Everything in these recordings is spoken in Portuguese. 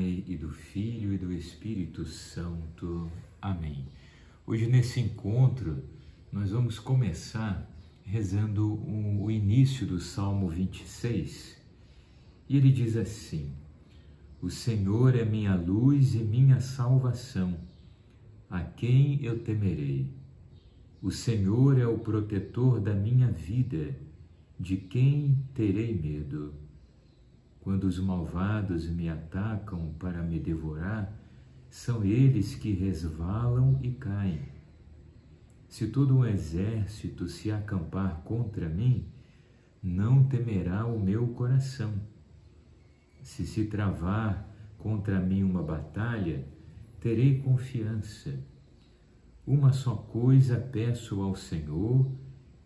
Pai e do Filho e do Espírito Santo. Amém. Hoje, nesse encontro, nós vamos começar rezando o início do Salmo 26. E ele diz assim: O Senhor é minha luz e minha salvação, a quem eu temerei? O Senhor é o protetor da minha vida, de quem terei medo? Quando os malvados me atacam para me devorar, são eles que resvalam e caem. Se todo um exército se acampar contra mim, não temerá o meu coração. Se se travar contra mim uma batalha, terei confiança. Uma só coisa peço ao Senhor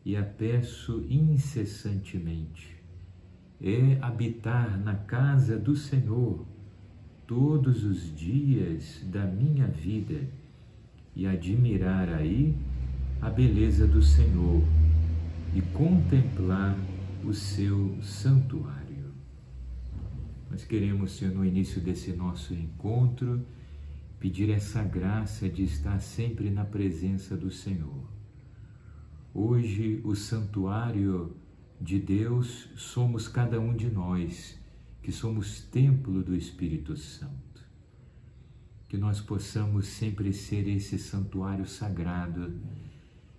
e a peço incessantemente é habitar na casa do Senhor todos os dias da minha vida e admirar aí a beleza do Senhor e contemplar o seu santuário. Nós queremos, Senhor, no início desse nosso encontro, pedir essa graça de estar sempre na presença do Senhor. Hoje, o santuário de Deus somos cada um de nós, que somos templo do Espírito Santo. Que nós possamos sempre ser esse santuário sagrado,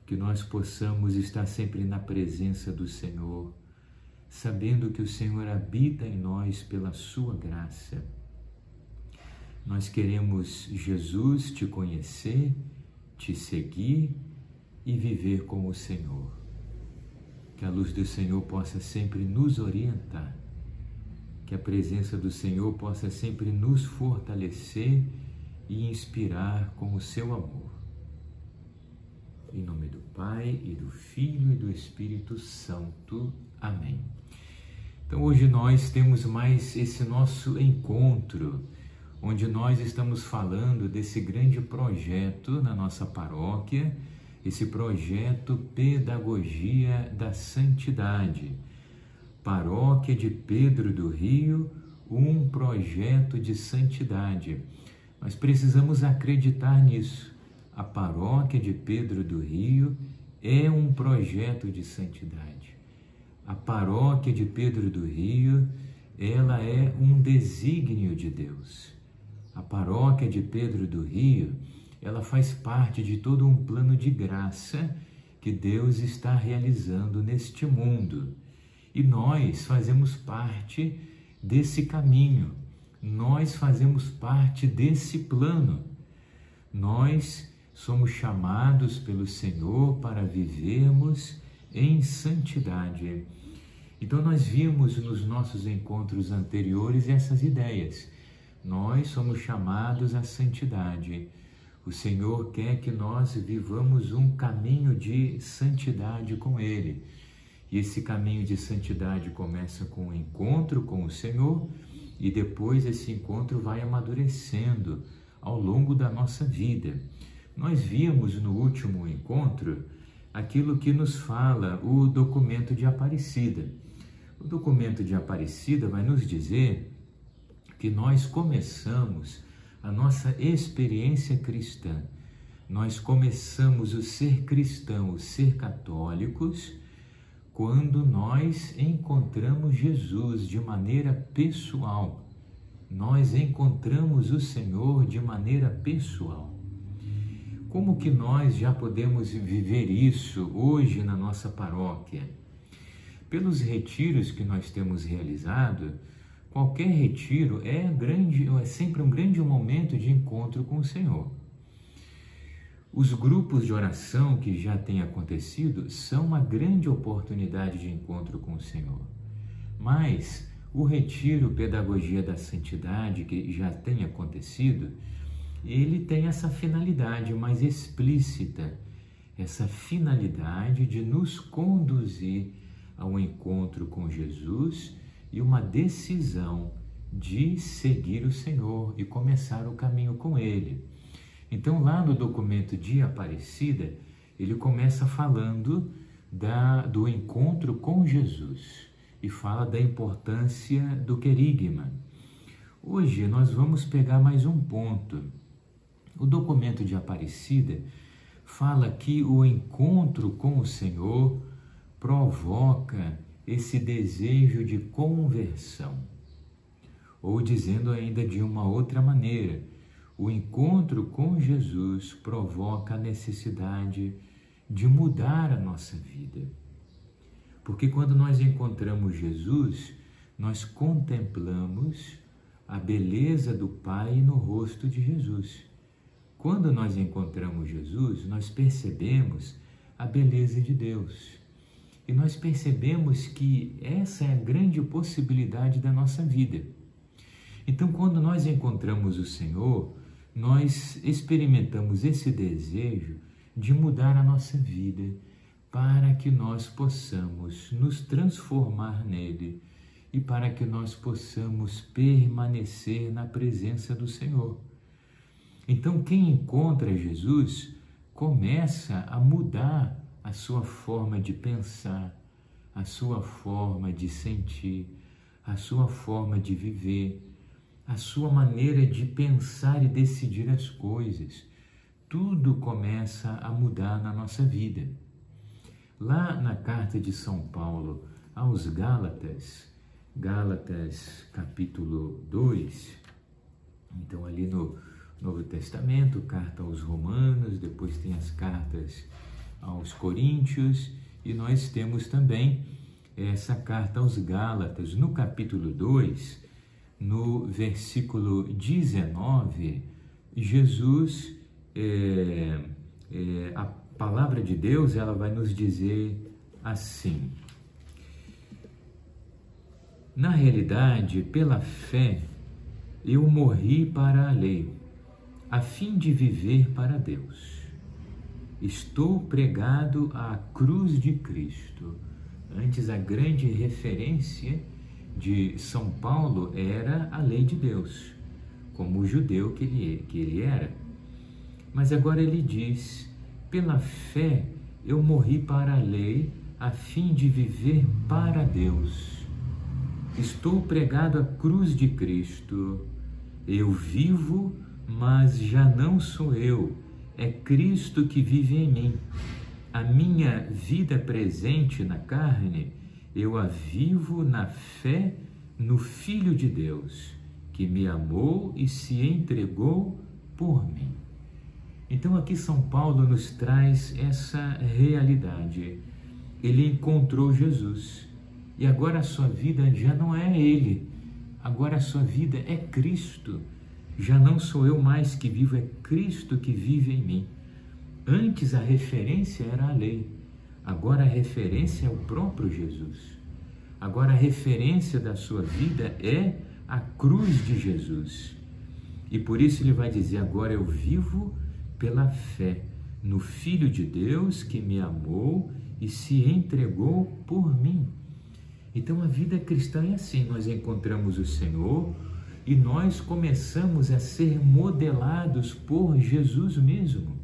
que nós possamos estar sempre na presença do Senhor, sabendo que o Senhor habita em nós pela Sua graça. Nós queremos, Jesus, te conhecer, te seguir e viver com o Senhor que a luz do Senhor possa sempre nos orientar, que a presença do Senhor possa sempre nos fortalecer e inspirar com o seu amor. Em nome do Pai e do Filho e do Espírito Santo. Amém. Então hoje nós temos mais esse nosso encontro, onde nós estamos falando desse grande projeto na nossa paróquia esse projeto Pedagogia da Santidade. Paróquia de Pedro do Rio, um projeto de santidade. Nós precisamos acreditar nisso. A Paróquia de Pedro do Rio é um projeto de santidade. A Paróquia de Pedro do Rio, ela é um desígnio de Deus. A Paróquia de Pedro do Rio ela faz parte de todo um plano de graça que Deus está realizando neste mundo. E nós fazemos parte desse caminho, nós fazemos parte desse plano. Nós somos chamados pelo Senhor para vivermos em santidade. Então, nós vimos nos nossos encontros anteriores essas ideias. Nós somos chamados à santidade. O Senhor quer que nós vivamos um caminho de santidade com Ele. E esse caminho de santidade começa com o um encontro com o Senhor e depois esse encontro vai amadurecendo ao longo da nossa vida. Nós vimos no último encontro aquilo que nos fala o documento de Aparecida. O documento de Aparecida vai nos dizer que nós começamos a nossa experiência cristã. Nós começamos o ser cristão, o ser católicos, quando nós encontramos Jesus de maneira pessoal. Nós encontramos o Senhor de maneira pessoal. Como que nós já podemos viver isso hoje na nossa paróquia? Pelos retiros que nós temos realizado, Qualquer retiro é, grande, é sempre um grande momento de encontro com o Senhor. Os grupos de oração que já têm acontecido são uma grande oportunidade de encontro com o Senhor. Mas o retiro Pedagogia da Santidade que já tem acontecido, ele tem essa finalidade mais explícita, essa finalidade de nos conduzir ao encontro com Jesus e uma decisão de seguir o Senhor e começar o caminho com Ele. Então, lá no documento de Aparecida, ele começa falando da, do encontro com Jesus e fala da importância do querigma. Hoje nós vamos pegar mais um ponto. O documento de Aparecida fala que o encontro com o Senhor provoca esse desejo de conversão. Ou dizendo ainda de uma outra maneira, o encontro com Jesus provoca a necessidade de mudar a nossa vida. Porque quando nós encontramos Jesus, nós contemplamos a beleza do Pai no rosto de Jesus. Quando nós encontramos Jesus, nós percebemos a beleza de Deus. E nós percebemos que essa é a grande possibilidade da nossa vida. Então, quando nós encontramos o Senhor, nós experimentamos esse desejo de mudar a nossa vida para que nós possamos nos transformar nele e para que nós possamos permanecer na presença do Senhor. Então, quem encontra Jesus começa a mudar a sua forma de pensar, a sua forma de sentir, a sua forma de viver, a sua maneira de pensar e decidir as coisas. Tudo começa a mudar na nossa vida. Lá na carta de São Paulo aos Gálatas, Gálatas capítulo 2, então ali no Novo Testamento, carta aos Romanos, depois tem as cartas aos Coríntios e nós temos também essa carta aos Gálatas. No capítulo 2, no versículo 19, Jesus, é, é, a palavra de Deus, ela vai nos dizer assim. Na realidade, pela fé, eu morri para a lei, a fim de viver para Deus. Estou pregado à cruz de Cristo. Antes, a grande referência de São Paulo era a lei de Deus, como o judeu que ele, que ele era. Mas agora ele diz: pela fé eu morri para a lei, a fim de viver para Deus. Estou pregado à cruz de Cristo. Eu vivo, mas já não sou eu, é Cristo que vive em mim. A minha vida presente na carne eu a vivo na fé no Filho de Deus, que me amou e se entregou por mim. Então, aqui São Paulo nos traz essa realidade. Ele encontrou Jesus e agora a sua vida já não é ele, agora a sua vida é Cristo. Já não sou eu mais que vivo, é Cristo que vive em mim. Antes a referência era a lei. Agora a referência é o próprio Jesus. Agora a referência da sua vida é a cruz de Jesus. E por isso ele vai dizer: agora eu vivo pela fé no Filho de Deus que me amou e se entregou por mim. Então a vida cristã é assim: nós encontramos o Senhor e nós começamos a ser modelados por Jesus mesmo.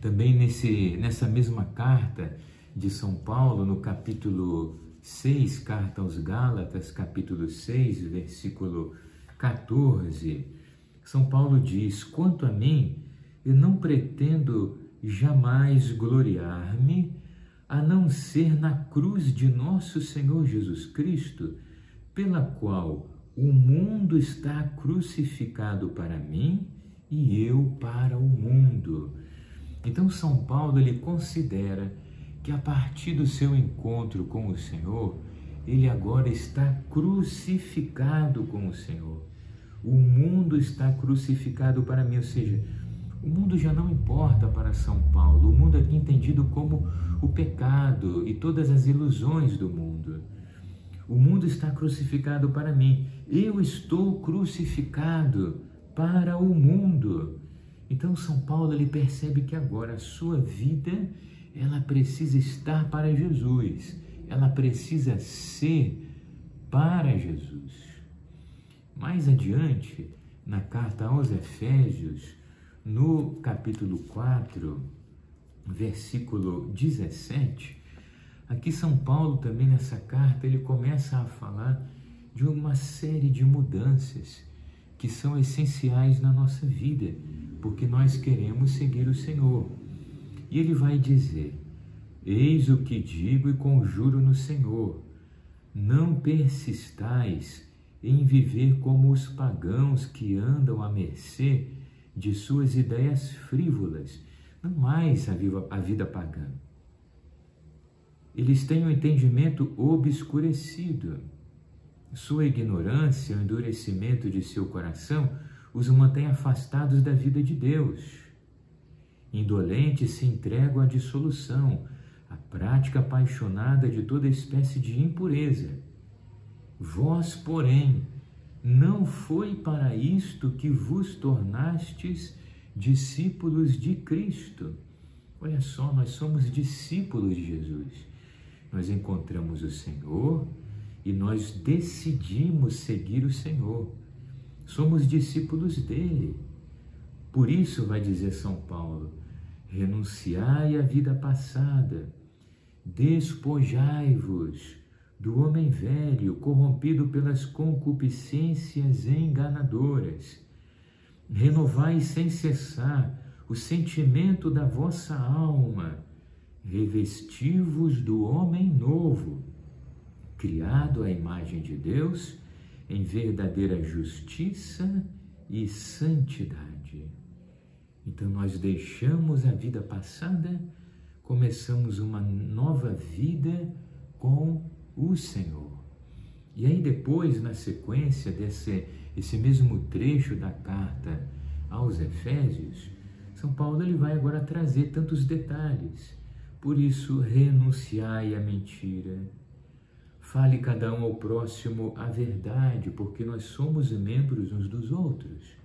Também nesse, nessa mesma carta de São Paulo, no capítulo 6, carta aos Gálatas, capítulo 6, versículo 14, São Paulo diz: Quanto a mim, eu não pretendo jamais gloriar-me a não ser na cruz de nosso Senhor Jesus Cristo, pela qual o mundo está crucificado para mim e eu para o mundo. Então São Paulo ele considera que a partir do seu encontro com o Senhor, ele agora está crucificado com o Senhor. O mundo está crucificado para mim, ou seja, o mundo já não importa para São Paulo. O mundo é entendido como o pecado e todas as ilusões do mundo. O mundo está crucificado para mim. Eu estou crucificado para o mundo. Então São Paulo ele percebe que agora a sua vida ela precisa estar para Jesus, ela precisa ser para Jesus. Mais adiante, na carta aos Efésios, no capítulo 4, versículo 17, aqui São Paulo também nessa carta ele começa a falar de uma série de mudanças que são essenciais na nossa vida, porque nós queremos seguir o Senhor. E ele vai dizer: Eis o que digo e conjuro no Senhor: não persistais em viver como os pagãos que andam à mercê de suas ideias frívolas, não mais a vida, a vida pagã. Eles têm o um entendimento obscurecido. Sua ignorância, o endurecimento de seu coração os mantém afastados da vida de Deus. Indolentes se entregam à dissolução, à prática apaixonada de toda espécie de impureza. Vós, porém, não foi para isto que vos tornastes discípulos de Cristo. Olha só, nós somos discípulos de Jesus. Nós encontramos o Senhor e nós decidimos seguir o Senhor. Somos discípulos dele. Por isso, vai dizer São Paulo, renunciai à vida passada, despojai-vos do homem velho, corrompido pelas concupiscências enganadoras. Renovai sem cessar o sentimento da vossa alma, revesti-vos do homem novo criado à imagem de Deus em verdadeira justiça e santidade. Então nós deixamos a vida passada, começamos uma nova vida com o Senhor. E aí depois, na sequência desse esse mesmo trecho da carta aos Efésios, São Paulo ele vai agora trazer tantos detalhes. Por isso, renunciai à mentira Fale cada um ao próximo a verdade, porque nós somos membros uns dos outros.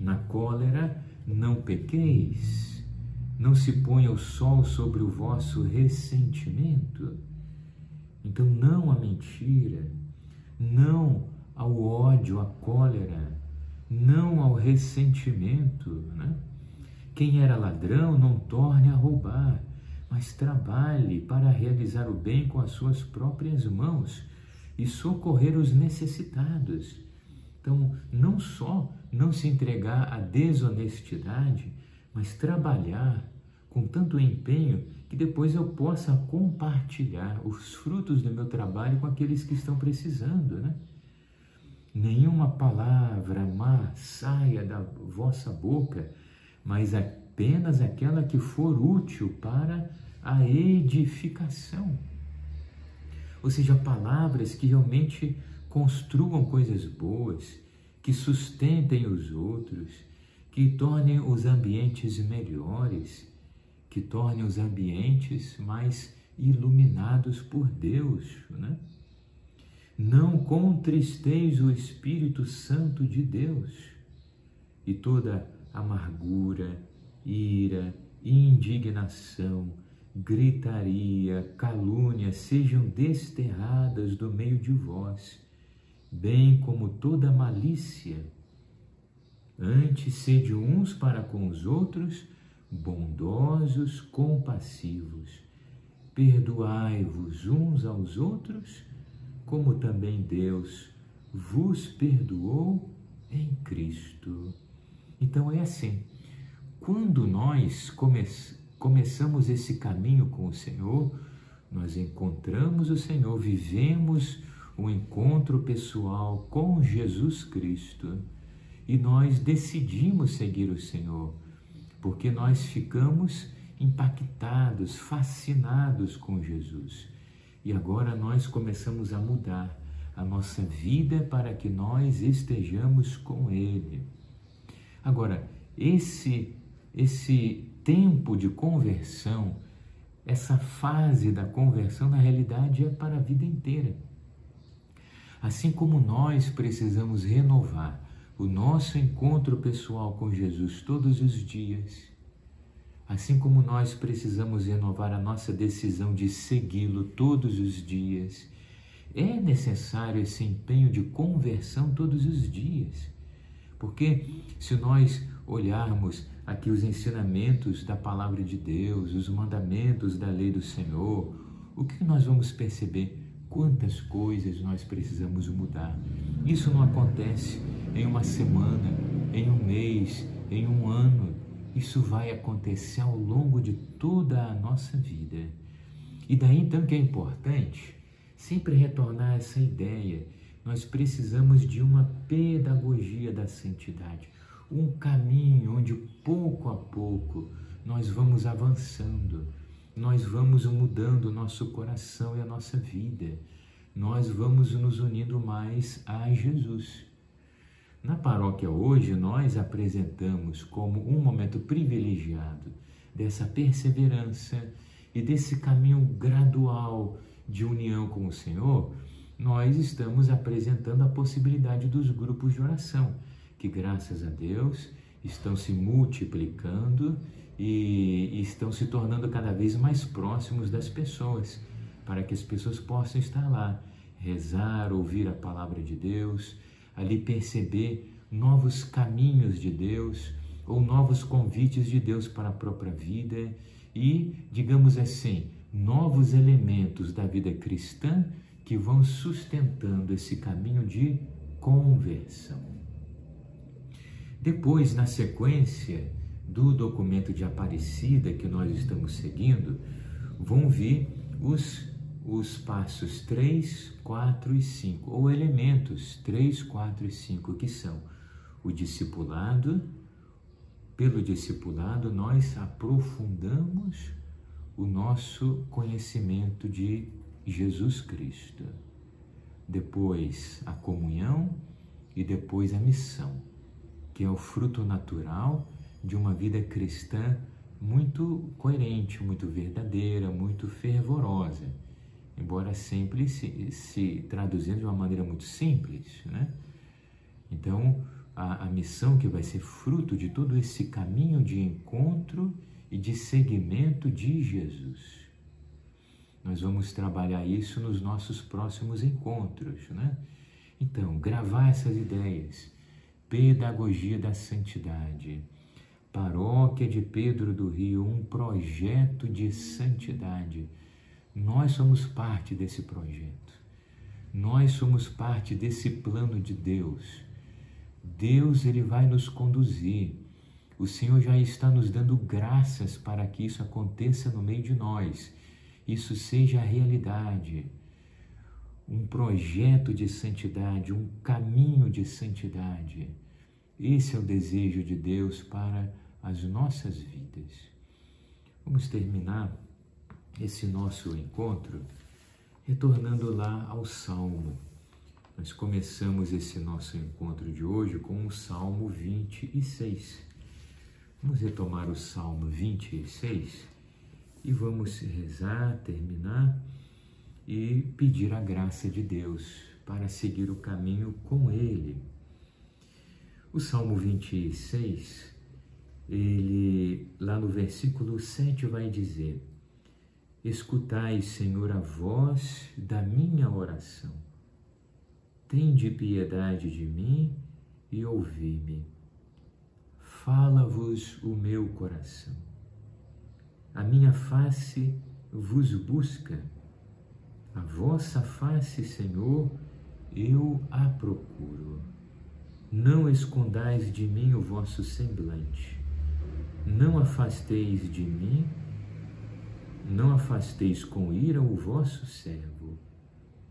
Na cólera, não pequeis, não se ponha o sol sobre o vosso ressentimento. Então, não à mentira, não ao ódio, à cólera, não ao ressentimento. Né? Quem era ladrão, não torne a roubar mas trabalhe para realizar o bem com as suas próprias mãos e socorrer os necessitados. Então, não só não se entregar à desonestidade, mas trabalhar com tanto empenho que depois eu possa compartilhar os frutos do meu trabalho com aqueles que estão precisando, né? Nenhuma palavra má saia da vossa boca, mas apenas aquela que for útil para a edificação. Ou seja, palavras que realmente construam coisas boas, que sustentem os outros, que tornem os ambientes melhores, que tornem os ambientes mais iluminados por Deus, né? Não contristeis o Espírito Santo de Deus e toda amargura, ira, indignação, gritaria, calúnia sejam desterradas do meio de vós, bem como toda malícia. Antes, sede uns para com os outros, bondosos, compassivos. Perdoai-vos uns aos outros, como também Deus vos perdoou em Cristo. Então é assim, quando nós começamos começamos esse caminho com o Senhor, nós encontramos o Senhor, vivemos o um encontro pessoal com Jesus Cristo e nós decidimos seguir o Senhor, porque nós ficamos impactados, fascinados com Jesus. E agora nós começamos a mudar a nossa vida para que nós estejamos com Ele. Agora, esse esse tempo de conversão, essa fase da conversão, na realidade, é para a vida inteira. Assim como nós precisamos renovar o nosso encontro pessoal com Jesus todos os dias, assim como nós precisamos renovar a nossa decisão de segui-lo todos os dias, é necessário esse empenho de conversão todos os dias. Porque se nós olharmos aqui os ensinamentos da palavra de Deus, os mandamentos da lei do Senhor, o que nós vamos perceber? quantas coisas nós precisamos mudar. Isso não acontece em uma semana, em um mês, em um ano. Isso vai acontecer ao longo de toda a nossa vida. E daí então que é importante sempre retornar a essa ideia. Nós precisamos de uma pedagogia da santidade, um caminho onde pouco a pouco nós vamos avançando, nós vamos mudando o nosso coração e a nossa vida, nós vamos nos unindo mais a Jesus. Na paróquia hoje, nós apresentamos como um momento privilegiado dessa perseverança e desse caminho gradual de união com o Senhor, nós estamos apresentando a possibilidade dos grupos de oração, que graças a Deus estão se multiplicando e estão se tornando cada vez mais próximos das pessoas, para que as pessoas possam estar lá, rezar, ouvir a palavra de Deus, ali perceber novos caminhos de Deus ou novos convites de Deus para a própria vida e, digamos assim, novos elementos da vida cristã que vão sustentando esse caminho de conversão. Depois, na sequência do documento de Aparecida que nós estamos seguindo, vão vir os, os passos 3, 4 e 5, ou elementos 3, 4 e 5, que são o discipulado, pelo discipulado, nós aprofundamos o nosso conhecimento de Jesus Cristo. Depois, a comunhão e depois a missão, que é o fruto natural de uma vida cristã muito coerente, muito verdadeira, muito fervorosa, embora sempre se, se traduzindo de uma maneira muito simples, né? Então, a, a missão que vai ser fruto de todo esse caminho de encontro e de seguimento de Jesus. Nós vamos trabalhar isso nos nossos próximos encontros, né? Então, gravar essas ideias. Pedagogia da Santidade. Paróquia de Pedro do Rio, um projeto de santidade. Nós somos parte desse projeto. Nós somos parte desse plano de Deus. Deus ele vai nos conduzir. O Senhor já está nos dando graças para que isso aconteça no meio de nós. Isso seja a realidade. Um projeto de santidade, um caminho de santidade. Esse é o desejo de Deus para as nossas vidas. Vamos terminar esse nosso encontro retornando lá ao Salmo nós começamos esse nosso encontro de hoje com o Salmo 26. Vamos retomar o Salmo 26 e vamos rezar, terminar e pedir a graça de Deus para seguir o caminho com Ele. O Salmo 26, ele lá no versículo 7 vai dizer: Escutai, Senhor, a voz da minha oração Tende piedade de mim e ouvi-me. Fala-vos o meu coração. A minha face vos busca. A vossa face, Senhor, eu a procuro. Não escondais de mim o vosso semblante. Não afasteis de mim, não afasteis com ira o vosso servo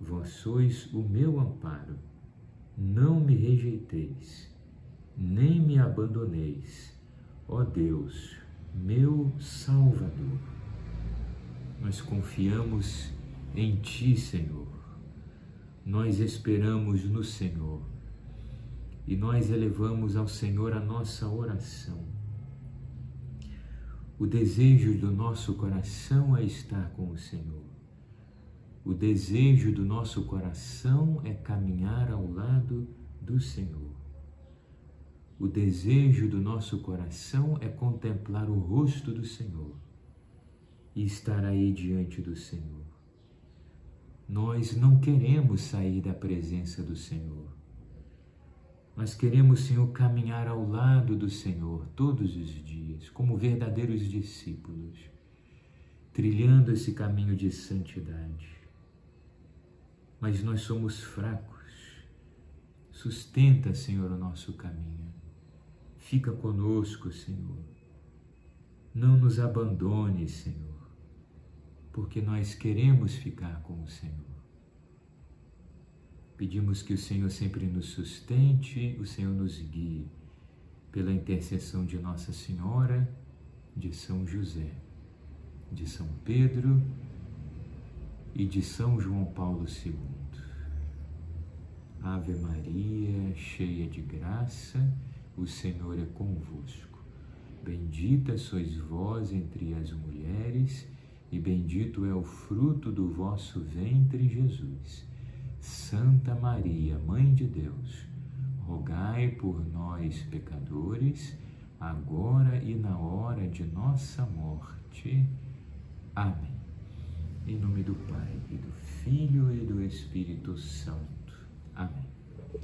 Vós sois o meu amparo. Não me rejeiteis, nem me abandoneis, ó Deus, meu Salvador. Nós confiamos em Ti, Senhor. Nós esperamos no Senhor e nós elevamos ao Senhor a nossa oração. O desejo do nosso coração é estar com o Senhor. O desejo do nosso coração é caminhar ao lado do Senhor. O desejo do nosso coração é contemplar o rosto do Senhor e estar aí diante do Senhor. Nós não queremos sair da presença do Senhor. Nós queremos, Senhor, caminhar ao lado do Senhor todos os dias, como verdadeiros discípulos, trilhando esse caminho de santidade mas nós somos fracos. Sustenta, Senhor, o nosso caminho. Fica conosco, Senhor. Não nos abandone, Senhor, porque nós queremos ficar com o Senhor. Pedimos que o Senhor sempre nos sustente, o Senhor nos guie, pela intercessão de Nossa Senhora, de São José, de São Pedro e de São João Paulo II. Ave Maria, cheia de graça, o Senhor é convosco. Bendita sois vós entre as mulheres, e bendito é o fruto do vosso ventre, Jesus. Santa Maria, Mãe de Deus, rogai por nós, pecadores, agora e na hora de nossa morte. Amém. Em nome do Pai, e do Filho e do Espírito Santo. Amém.